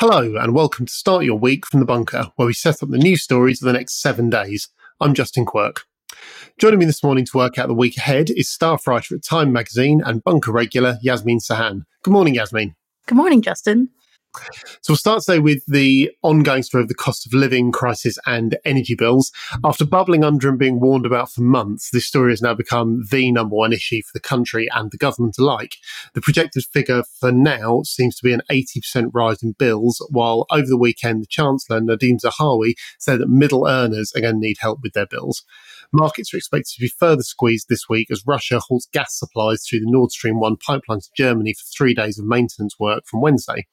Hello, and welcome to Start Your Week from the Bunker, where we set up the news stories of the next seven days. I'm Justin Quirk. Joining me this morning to work out the week ahead is staff writer at Time magazine and Bunker regular Yasmeen Serhan. Good morning, Yasmeen. Good morning, Justin. So we'll start today with the ongoing story of the cost of living crisis and energy bills. After bubbling under and being warned about for months, this story has now become the number one issue for the country and the government alike. The projected figure for now seems to be an 80% rise in bills, while over the weekend, the Chancellor, Nadhim Zahawi, said that middle earners are going to need help with their bills. Markets are expected to be further squeezed this week as Russia halts gas supplies through the Nord Stream 1 pipeline to Germany for three days of maintenance work from Wednesday.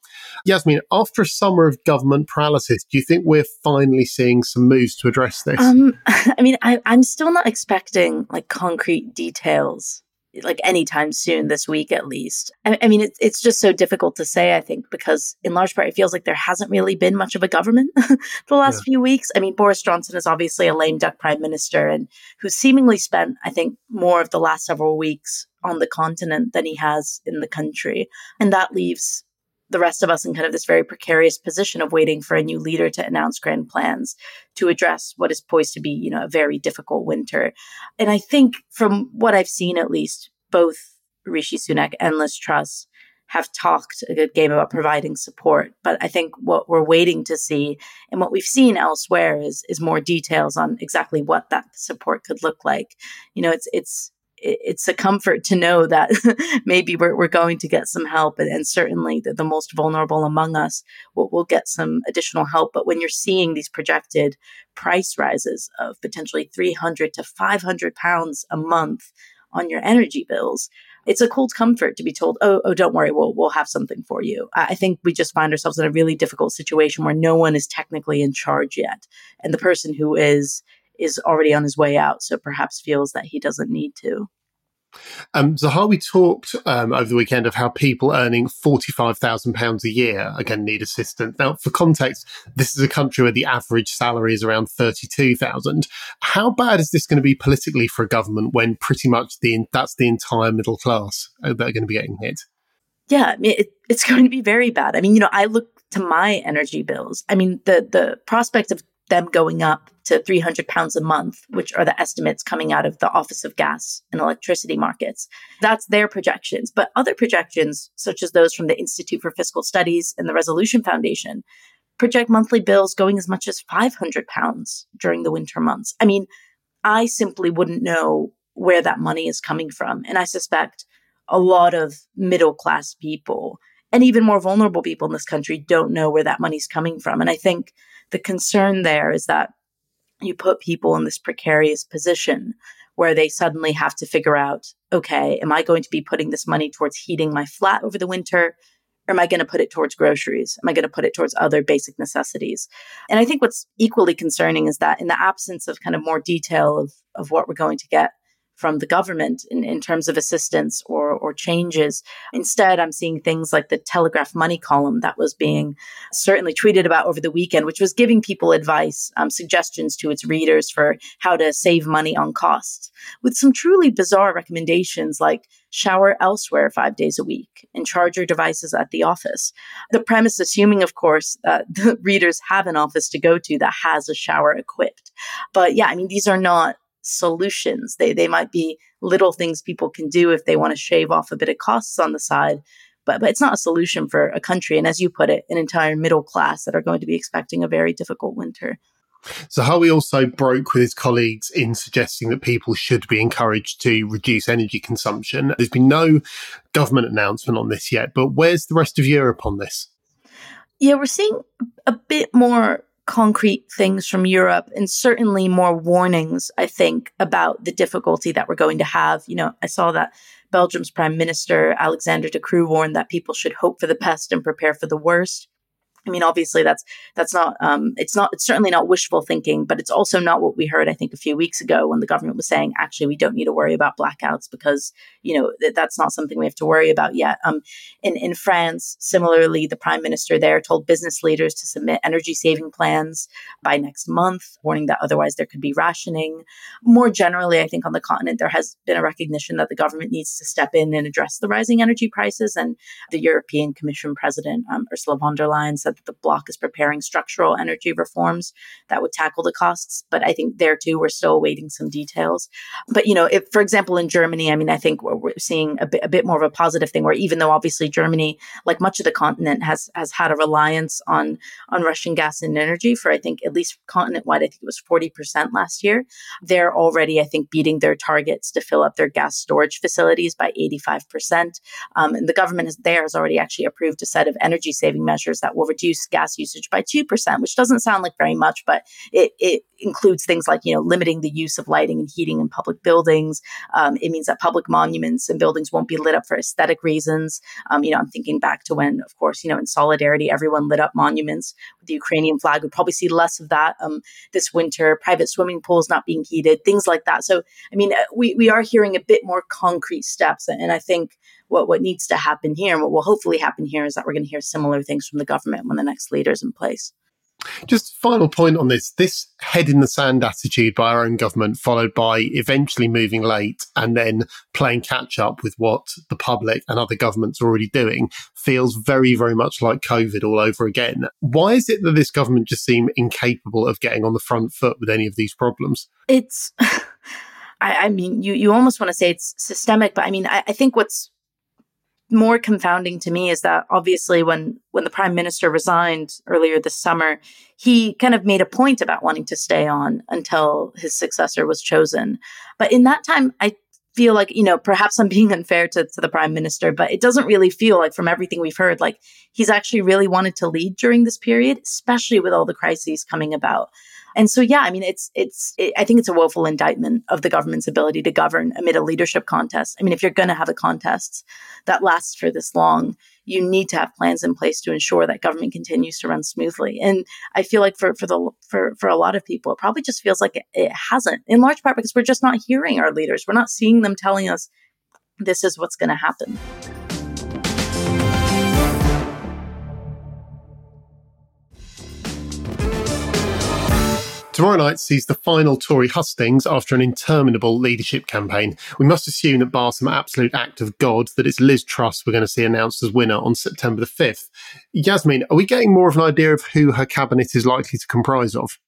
Yasmeen, after a summer of government paralysis, do you think we're finally seeing some moves to address this? Um, I mean, I, I'm still not expecting like concrete details like anytime soon this week at least. I, I mean, it, it's just so difficult to say, I think, because in large part, it feels like there hasn't really been much of a government the last yeah. few weeks. I mean, Boris Johnson is obviously a lame duck prime minister and who seemingly spent, I think, more of the last several weeks on the continent than he has in the country. And that leaves the rest of us in kind of this very precarious position of waiting for a new leader to announce grand plans to address what is poised to be, you know, a very difficult winter. And I think from what I've seen, at least, both Rishi Sunak and Liz Truss have talked a good game about providing support. But I think what we're waiting to see and what we've seen elsewhere is is more details on exactly what that support could look like. You know, it's it's it's a comfort to know that maybe we're, we're going to get some help and, and certainly the, the, most vulnerable among us will, will get some additional help but when you're seeing these projected price rises of potentially 300 to 500 pounds a month on your energy bills it's a cold comfort to be told, oh, oh, don't worry, we'll we'll have something for you. I think we just find ourselves in a really difficult situation where no one is technically in charge yet, and the person who is is already on his way out, so perhaps feels that he doesn't need to. Um, Zahawi talked um, over the weekend of how people earning £45,000 a year to need assistance. Now, for context, this is a country where the average salary is around 32000 How bad is this going to be politically for a government when pretty much the that's the entire middle class that are going to be getting hit? Yeah, I mean, it, it's going to be very bad. I mean, you know, I look to my energy bills. I mean, the the prospect of them going up to 300 pounds a month, which are the estimates coming out of the Office of Gas and Electricity Markets. That's their projections. But other projections, such as those from the Institute for Fiscal Studies and the Resolution Foundation, project monthly bills going as much as 500 pounds during the winter months. I mean, I simply wouldn't know where that money is coming from. And I suspect a lot of middle class people and even more vulnerable people in this country don't know where that money's coming from. And I think the concern there is that you put people in this precarious position where they suddenly have to figure out okay, am I going to be putting this money towards heating my flat over the winter? Or am I going to put it towards groceries? Am I going to put it towards other basic necessities? And I think what's equally concerning is that in the absence of kind of more detail of, of what we're going to get from the government in, in terms of assistance or, or changes. Instead, I'm seeing things like the Telegraph Money column that was being certainly tweeted about over the weekend, which was giving people advice, um, suggestions to its readers for how to save money on costs, with some truly bizarre recommendations like shower elsewhere five days a week and charge your devices at the office. The premise, assuming, of course, that the readers have an office to go to that has a shower equipped. But yeah, I mean, these are not solutions. They they might be little things people can do if they want to shave off a bit of costs on the side. But, but it's not a solution for a country, and as you put it, an entire middle class that are going to be expecting a very difficult winter. Zahawi also broke with his colleagues in suggesting that people should be encouraged to reduce energy consumption. There's been no government announcement on this yet, but where's the rest of Europe on this? Yeah, we're seeing a bit more concrete things from Europe and certainly more warnings, I think, about the difficulty that we're going to have. You know, I saw that Belgium's Prime Minister, Alexander De Croo, warned that people should hope for the best and prepare for the worst. I mean, obviously, that's that's not um, it's not it's certainly not wishful thinking, but it's also not what we heard. I think a few weeks ago when the government was saying, actually, we don't need to worry about blackouts because you know th- that's not something we have to worry about yet. Um, in in France, similarly, the prime minister there told business leaders to submit energy saving plans by next month, warning that otherwise there could be rationing. More generally, I think on the continent there has been a recognition that the government needs to step in and address the rising energy prices, and the European Commission President um, Ursula von der Leyen said said that the bloc is preparing structural energy reforms that would tackle the costs. But I think there too, we're still awaiting some details. But, you know, if, for example, in Germany, I mean, I think we're, we're seeing a bit, a bit more of a positive thing where even though obviously Germany, like much of the continent, has, has had a reliance on, on Russian gas and energy for, I think, at least continent wide, I think it was 40% last year. They're already, I think, beating their targets to fill up their gas storage facilities by 85%. Um, and the government there has already actually approved a set of energy saving measures that will reduce gas usage by 2%, which doesn't sound like very much, but it, it includes things like, you know, limiting the use of lighting and heating in public buildings. Um, it means that public monuments and buildings won't be lit up for aesthetic reasons. Um, you know, I'm thinking back to when, of course, you know, in solidarity, everyone lit up monuments with the Ukrainian flag. We'd probably see less of that um, this winter. Private swimming pools not being heated, things like that. So, I mean, uh, we, we are hearing a bit more concrete steps. And I think what, what needs to happen here and what will hopefully happen here is that we're going to hear similar things from the government when the next leader is in place. Just final point on this this head in the sand attitude by our own government, followed by eventually moving late and then playing catch up with what the public and other governments are already doing, feels very, very much like COVID all over again. Why is it that this government just seem incapable of getting on the front foot with any of these problems? It's. I, I mean, you, you almost want to say it's systemic, but I mean, I, I think what's more confounding to me is that obviously when when the prime minister resigned earlier this summer he kind of made a point about wanting to stay on until his successor was chosen. But in that time i feel like you know perhaps i'm being unfair to, to the prime minister but it doesn't really feel like from everything we've heard like he's actually really wanted to lead during this period especially with all the crises coming about and so, yeah, I mean, it's, it's, it, I think it's a woeful indictment of the government's ability to govern amid a leadership contest. I mean, if you're going to have a contest that lasts for this long, you need to have plans in place to ensure that government continues to run smoothly. And I feel like for, for the, for, for a lot of people, it probably just feels like it, it hasn't in large part because we're just not hearing our leaders. We're not seeing them telling us this is what's going to happen. Tomorrow night sees the final Tory hustings after an interminable leadership campaign. We must assume that bar some absolute act of God, that it's Liz Truss we're going to see announced as winner on September the 5th. Yasmeen, are we getting more of an idea of who her cabinet is likely to comprise of?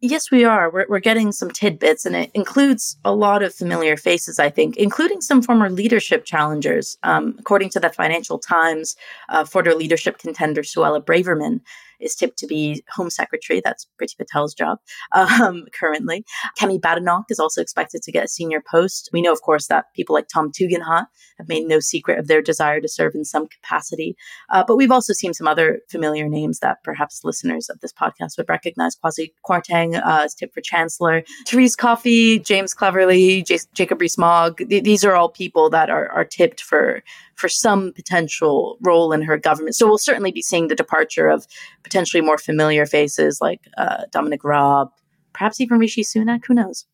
Yes, we are. We're, we're getting some tidbits, and it includes a lot of familiar faces, I think, including some former leadership challengers. Um, according to the Financial Times, uh, former leadership contender Suella Braverman is tipped to be Home Secretary. That's Priti Patel's job um, currently. Kemi Badenoch is also expected to get a senior post. We know, of course, that people like Tom Tugendhat have made no secret of their desire to serve in some capacity. Uh, but we've also seen some other familiar names that perhaps listeners of this podcast would recognize. Kwasi Kwarteng uh, is tipped for Chancellor. Therese Coffey, James Cleverly, J- Jacob Rees-Mogg. Th- these are all people that are, are tipped for for some potential role in her government. So we'll certainly be seeing the departure of potentially more familiar faces like uh, Dominic Raab, perhaps even Rishi Sunak. Who knows?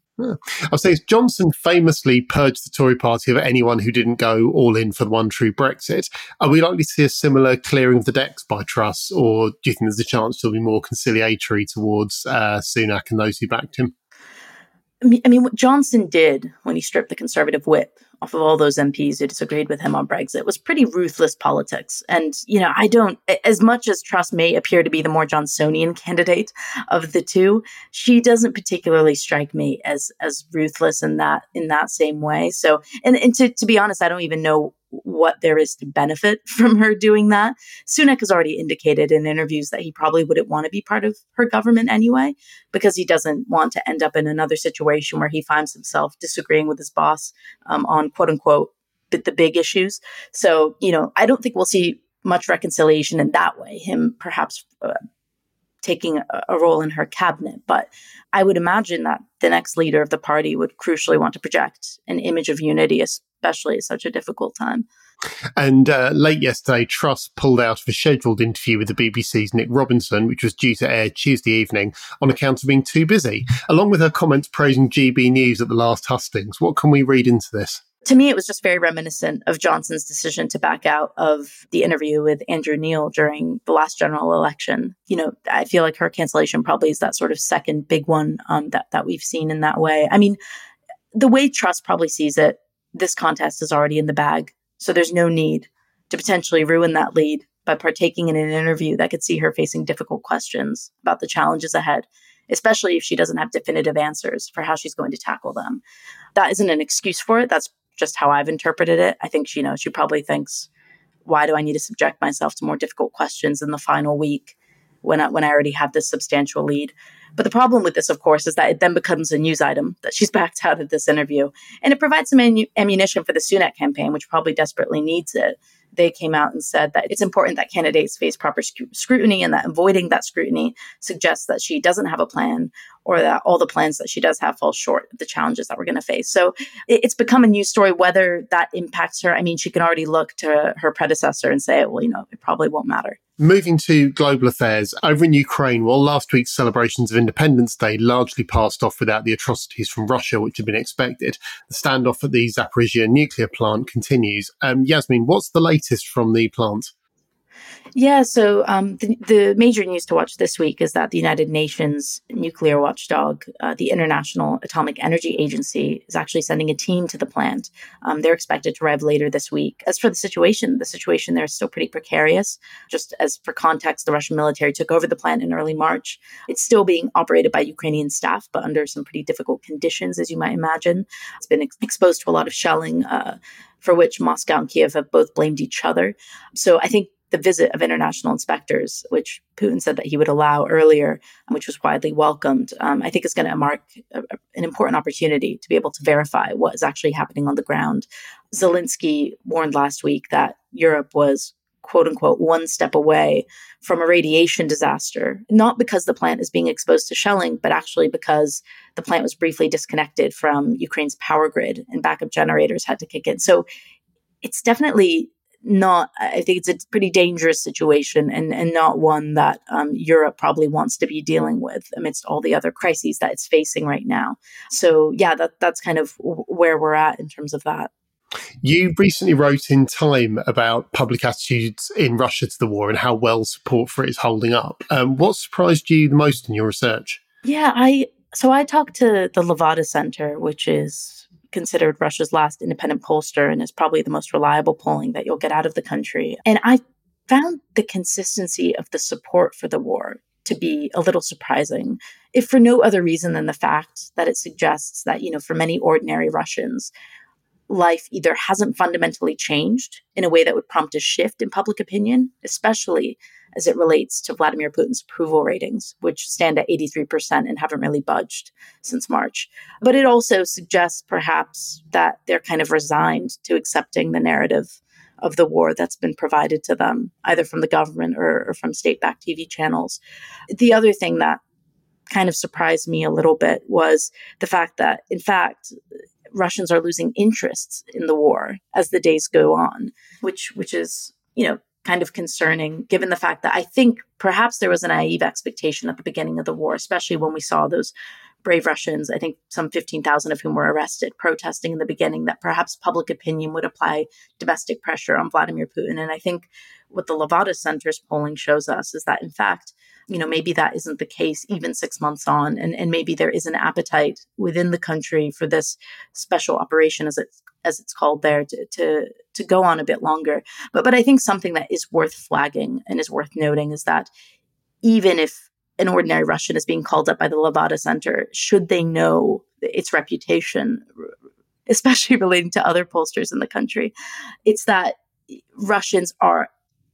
I'll say Johnson famously purged the Tory party of anyone who didn't go all in for the one true Brexit. Are we likely to see a similar clearing of the decks by Truss, or do you think there's a chance she'll be more conciliatory towards uh, Sunak and those who backed him? I mean, what Johnson did when he stripped the Conservative whip off of all those MPs who disagreed with him on Brexit was pretty ruthless politics. And, you know, I don't, as much as Truss may appear to be the more Johnsonian candidate of the two, she doesn't particularly strike me as, as ruthless in that, in that same way. So, and, and to, to be honest, I don't even know what there is to benefit from her doing that. Sunak has already indicated in interviews that he probably wouldn't want to be part of her government anyway, because he doesn't want to end up in another situation where he finds himself disagreeing with his boss um, on quote unquote the big issues. So, you know, I don't think we'll see much reconciliation in that way, him perhaps uh, taking a, role in her cabinet. But I would imagine that the next leader of the party would crucially want to project an image of unity, especially at such a difficult time. And uh, late yesterday, Truss pulled out of a scheduled interview with the BBC's Nick Robinson, which was due to air Tuesday evening, on account of being too busy, along with her comments praising GB News at the last hustings. What can we read into this? to me, it was just very reminiscent of Johnson's decision to back out of the interview with Andrew Neil during the last general election. You know, I feel like her cancellation probably is that sort of second big one um, that that we've seen in that way. I mean, the way Truss probably sees it, this contest is already in the bag, so there's no need to potentially ruin that lead by partaking in an interview that could see her facing difficult questions about the challenges ahead, especially if she doesn't have definitive answers for how she's going to tackle them. That isn't an excuse for it. That's just how I've interpreted it. I think she knows she probably thinks, why do I need to subject myself to more difficult questions in the final week when I, when I already have this substantial lead? But the problem with this, of course, is that it then becomes a news item that she's backed out of this interview. And it provides some ammunition for the Sunak campaign, which probably desperately needs it they came out and said that it's important that candidates face proper sc- scrutiny and that avoiding that scrutiny suggests that she doesn't have a plan or that all the plans that she does have fall short of the challenges that we're going to face. So it, it's become a news story whether that impacts her. I mean, she can already look to her predecessor and say, well, you know, it probably won't matter. Moving to global affairs, over in Ukraine, while last week's celebrations of Independence Day largely passed off without the atrocities from Russia, which had been expected, the standoff at the Zaporizhia nuclear plant continues. Um, Yasmeen, what's the latest from the plant? Yeah, so um, the, the, major news to watch this week is that the United Nations nuclear watchdog, uh, the International Atomic Energy Agency, is actually sending a team to the plant. Um, they're expected to arrive later this week. As for the situation, the situation there is still pretty precarious. Just as for context, the Russian military took over the plant in early March. It's still being operated by Ukrainian staff, but under some pretty difficult conditions, as you might imagine. It's been ex- exposed to a lot of shelling. Uh, for which Moscow and Kiev have both blamed each other. So I think the visit of international inspectors, which Putin said that he would allow earlier, which was widely welcomed, um, I think is going to mark a, a, an important opportunity to be able to verify what is actually happening on the ground. Zelensky warned last week that Europe was quote unquote one step away from a radiation disaster, not because the plant is being exposed to shelling, but actually because the plant was briefly disconnected from Ukraine's power grid and backup generators had to kick in. So it's definitely not i think it's a pretty dangerous situation and and not one that um, europe probably wants to be dealing with amidst all the other crises that it's facing right now so yeah that that's kind of where we're at in terms of that you recently wrote in Time about public attitudes in Russia to the war and how well support for it is holding up. Um, what surprised you the most in your research? Yeah, I so I talked to the Levada Center, which is considered Russia's last independent pollster and is probably the most reliable polling that you'll get out of the country. And I found the consistency of the support for the war to be a little surprising, if for no other reason than the fact that it suggests that, you know, for many ordinary Russians, life either hasn't fundamentally changed in a way that would prompt a shift in public opinion, especially as it relates to Vladimir Putin's approval ratings, which stand at 83% and haven't really budged since March. But it also suggests perhaps that they're kind of resigned to accepting the narrative of the war that's been provided to them, either from the government or, or from state backed TV channels. The other thing that kind of surprised me a little bit was the fact that, in fact, Russians are losing interests in the war as the days go on, which which is you know kind of concerning given the fact that I think perhaps there was a naive expectation at the beginning of the war, especially when we saw those brave Russians, I think some 15,000 of whom were arrested, protesting in the beginning, that perhaps public opinion would apply domestic pressure on Vladimir Putin. And I think what the Levada Center's polling shows us is that, in fact, you know, mm-hmm. maybe that isn't the case even six months on. And, and maybe there is an appetite within the country for this special operation, as it's, as it's called there, to, to, to go on a bit longer. But, but I think something that is worth flagging and is worth noting is that even if an ordinary Russian is being called up by the Levada Center, should they know its reputation, especially relating to other pollsters in the country, it's that Russians are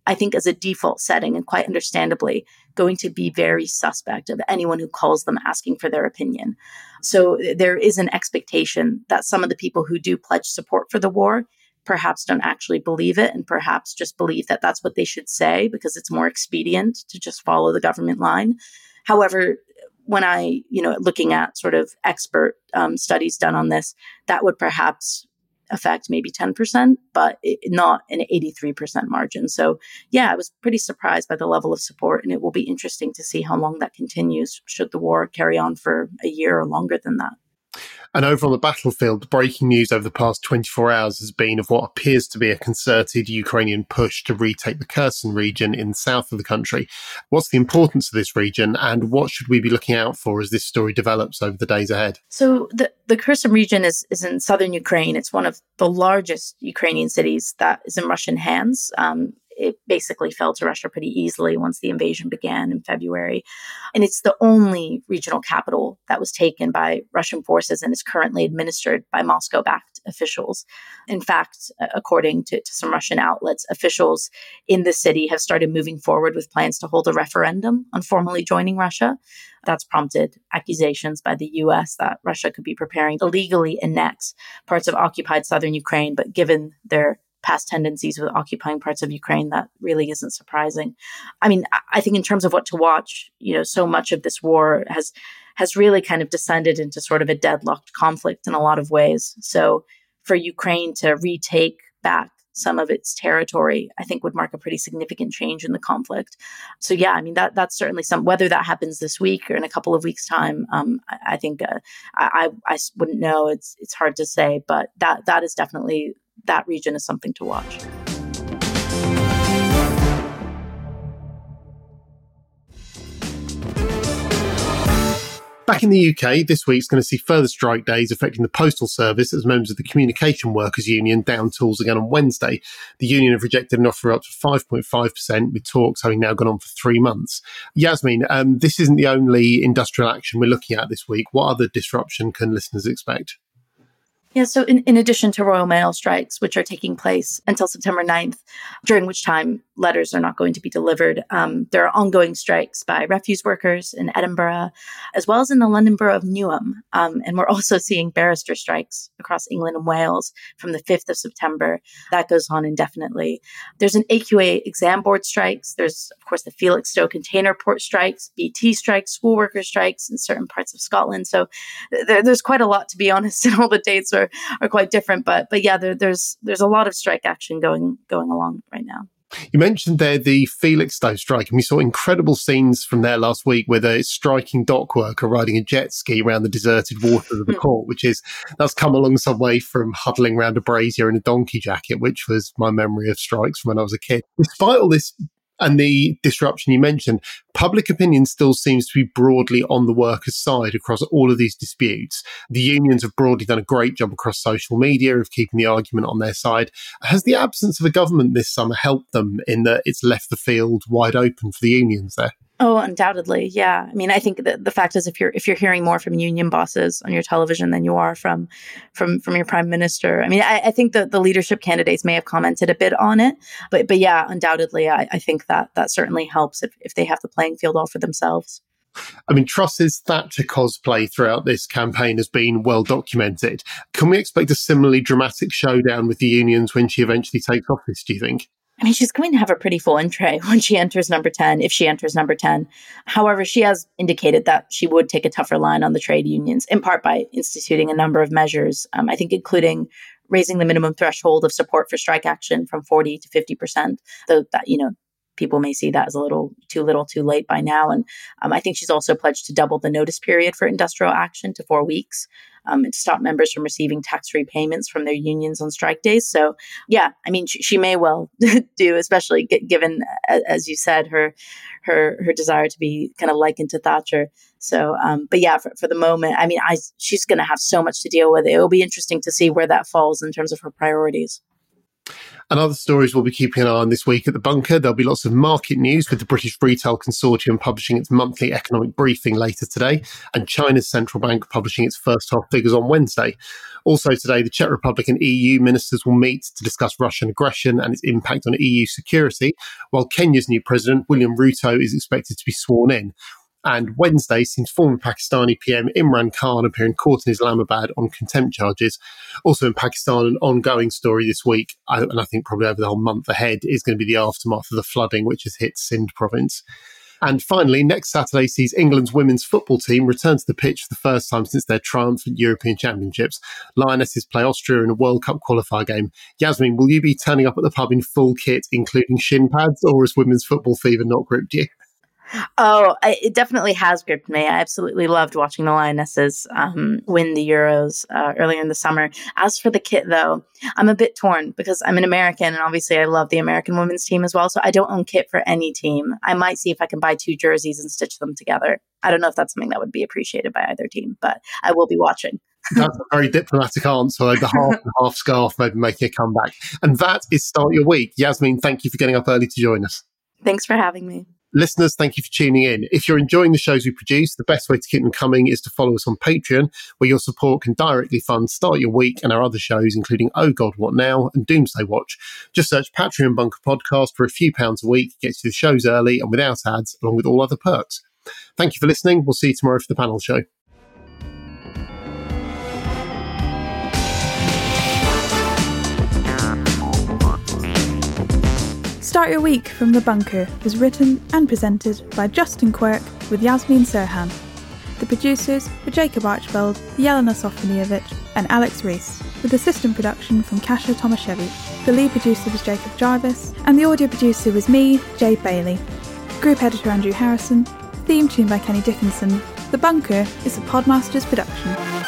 I think, as a default setting, and quite understandably, going to be very suspect of anyone who calls them asking for their opinion. So there is an expectation that some of the people who do pledge support for the war perhaps don't actually believe it and perhaps just believe that that's what they should say because it's more expedient to just follow the government line. However, when I, you know, looking at sort of expert um, studies done on this, that would perhaps affect maybe 10%, but it, not an 83% margin. So, yeah, I was pretty surprised by the level of support, and it will be interesting to see how long that continues should the war carry on for a year or longer than that. And over on the battlefield, the breaking news over the past 24 hours has been of what appears to be a concerted Ukrainian push to retake the Kherson region in the south of the country. What's the importance of this region, and what should we be looking out for as this story develops over the days ahead? So, the, the Kherson region is, is in southern Ukraine. It's one of the largest Ukrainian cities that is in Russian hands. Um, it basically fell to Russia pretty easily once the invasion began in February. And it's the only regional capital that was taken by Russian forces and is currently administered by Moscow backed officials. In fact, according to, to, some Russian outlets, officials in the city have started moving forward with plans to hold a referendum on formally joining Russia. That's prompted accusations by the US that Russia could be preparing to illegally annex parts of occupied southern Ukraine. But given their past tendencies with occupying parts of Ukraine, that really isn't surprising. I mean, I think in terms of what to watch, you know, so much of this war has has really kind of descended into sort of a deadlocked conflict in a lot of ways. So for Ukraine to retake back some of its territory, I think would mark a pretty significant change in the conflict. So yeah, I mean that that's certainly some. Whether that happens this week or in a couple of weeks' time, um, I, I, think uh, I, I wouldn't know. It's it's hard to say, but that that is definitely that region is something to watch. Back in the UK, this week's going to see further strike days affecting the postal service as members of the Communication Workers Union down tools again on Wednesday. The union have rejected an offer up to 5.5%, with talks having now gone on for three months. Yasmeen, um, this isn't the only industrial action we're looking at this week. What other disruption can listeners expect? Yeah, so in, in addition to Royal Mail strikes, which are taking place until September 9th, during which time letters are not going to be delivered, um, there are ongoing strikes by refuse workers in Edinburgh, as well as in the London borough of Newham. Um, and we're also seeing barrister strikes across England and Wales from the 5th of September. That goes on indefinitely. There's an AQA exam board strikes. There's, of course, the Felixstowe container port strikes, BT strikes, school worker strikes in certain parts of Scotland. So there, there's quite a lot, to be honest, in all the dates are are quite different. But but yeah, there, there's there's a lot of strike action going going along right now. You mentioned there the Felixstowe strike, and we saw incredible scenes from there last week with a striking dock worker riding a jet ski around the deserted waters of the hmm. port, which is that's come along some way from huddling around a brazier in a donkey jacket, which was my memory of strikes from when I was a kid. Despite all this and the disruption you mentioned, public opinion still seems to be broadly on the workers' side across all of these disputes. The unions have broadly done a great job across social media of keeping the argument on their side. Has the absence of a government this summer helped them in that it's left the field wide open for the unions there? Oh, undoubtedly, yeah. I mean, I think that the fact is, if you're if you're hearing more from union bosses on your television than you are from from from your prime minister, I mean, I, I think that the leadership candidates may have commented a bit on it, but but yeah, undoubtedly, I, I think that that certainly helps if if they have the playing field all for themselves. I mean, Truss's Thatcher cosplay throughout this campaign has been well documented. Can we expect a similarly dramatic showdown with the unions when she eventually takes office, do you think? I mean, she's going to have a pretty full entree when she enters number 10, if she enters number 10. However, she has indicated that she would take a tougher line on the trade unions, in part by instituting a number of measures, um, I think, including raising the minimum threshold of support for strike action from 40 to 50%. Though that, you know, people may see that as a little too little too late by now. And um, I think she's also pledged to double the notice period for industrial action to four weeks um, and to stop members from receiving tax free payments from their unions on strike days. So, yeah, I mean, she, she may well do, especially given, as you said, her her her desire to be kind of likened to Thatcher. So, um, but yeah, for, for the moment, I mean, I she's going to have so much to deal with. It will be interesting to see where that falls in terms of her priorities. And other stories we'll be keeping an eye on this week at the bunker. There'll be lots of market news with the British Retail Consortium publishing its monthly economic briefing later today, and China's central bank publishing its first half figures on Wednesday. Also today, the Czech Republic and EU ministers will meet to discuss Russian aggression and its impact on EU security, while Kenya's new president, William Ruto, is expected to be sworn in. And Wednesday sees former Pakistani PM Imran Khan appear in court in Islamabad on contempt charges. Also in Pakistan, an ongoing story this week, and I think probably over the whole month ahead, is going to be the aftermath of the flooding which has hit Sindh province. And finally, next Saturday sees England's women's football team return to the pitch for the first time since their triumph at European Championships. Lionesses play Austria in a World Cup qualifier game. Yasmeen, will you be turning up at the pub in full kit, including shin pads, or has women's football fever not gripped you? Oh, I, it definitely has gripped me. I absolutely loved watching the Lionesses um, win the Euros uh, earlier in the summer. As for the kit, though, I'm a bit torn because I'm an American and obviously I love the American women's team as well. So I don't own kit for any team. I might see if I can buy two jerseys and stitch them together. I don't know if that's something that would be appreciated by either team, but I will be watching. That's a very diplomatic answer. The half and half scarf maybe making a comeback. And that is Start Your Week. Yasmeen, thank you for getting up early to join us. Thanks for having me. Listeners, thank you for tuning in. If you're enjoying the shows we produce, the best way to keep them coming is to follow us on Patreon, where your support can directly fund Start Your Week and our other shows, including Oh God, What Now and Doomsday Watch. Just search Patreon Bunker Podcast for a few pounds a week, gets you the shows early and without ads, along with all other perks. Thank you for listening. We'll see you tomorrow for the panel show. Start Your Week from The Bunker was written and presented by Justin Quirk with Yasmeen Serhan. The producers were Jacob Archbold, Jelena Sofronijevic, and Alex Rees, with assistant production from Kasia Tomasiewicz. The lead producer was Jacob Jarvis, and the audio producer was me, Jade Bailey. Group editor Andrew Harrison, theme tune by Kenny Dickinson. The Bunker is a Podmasters production.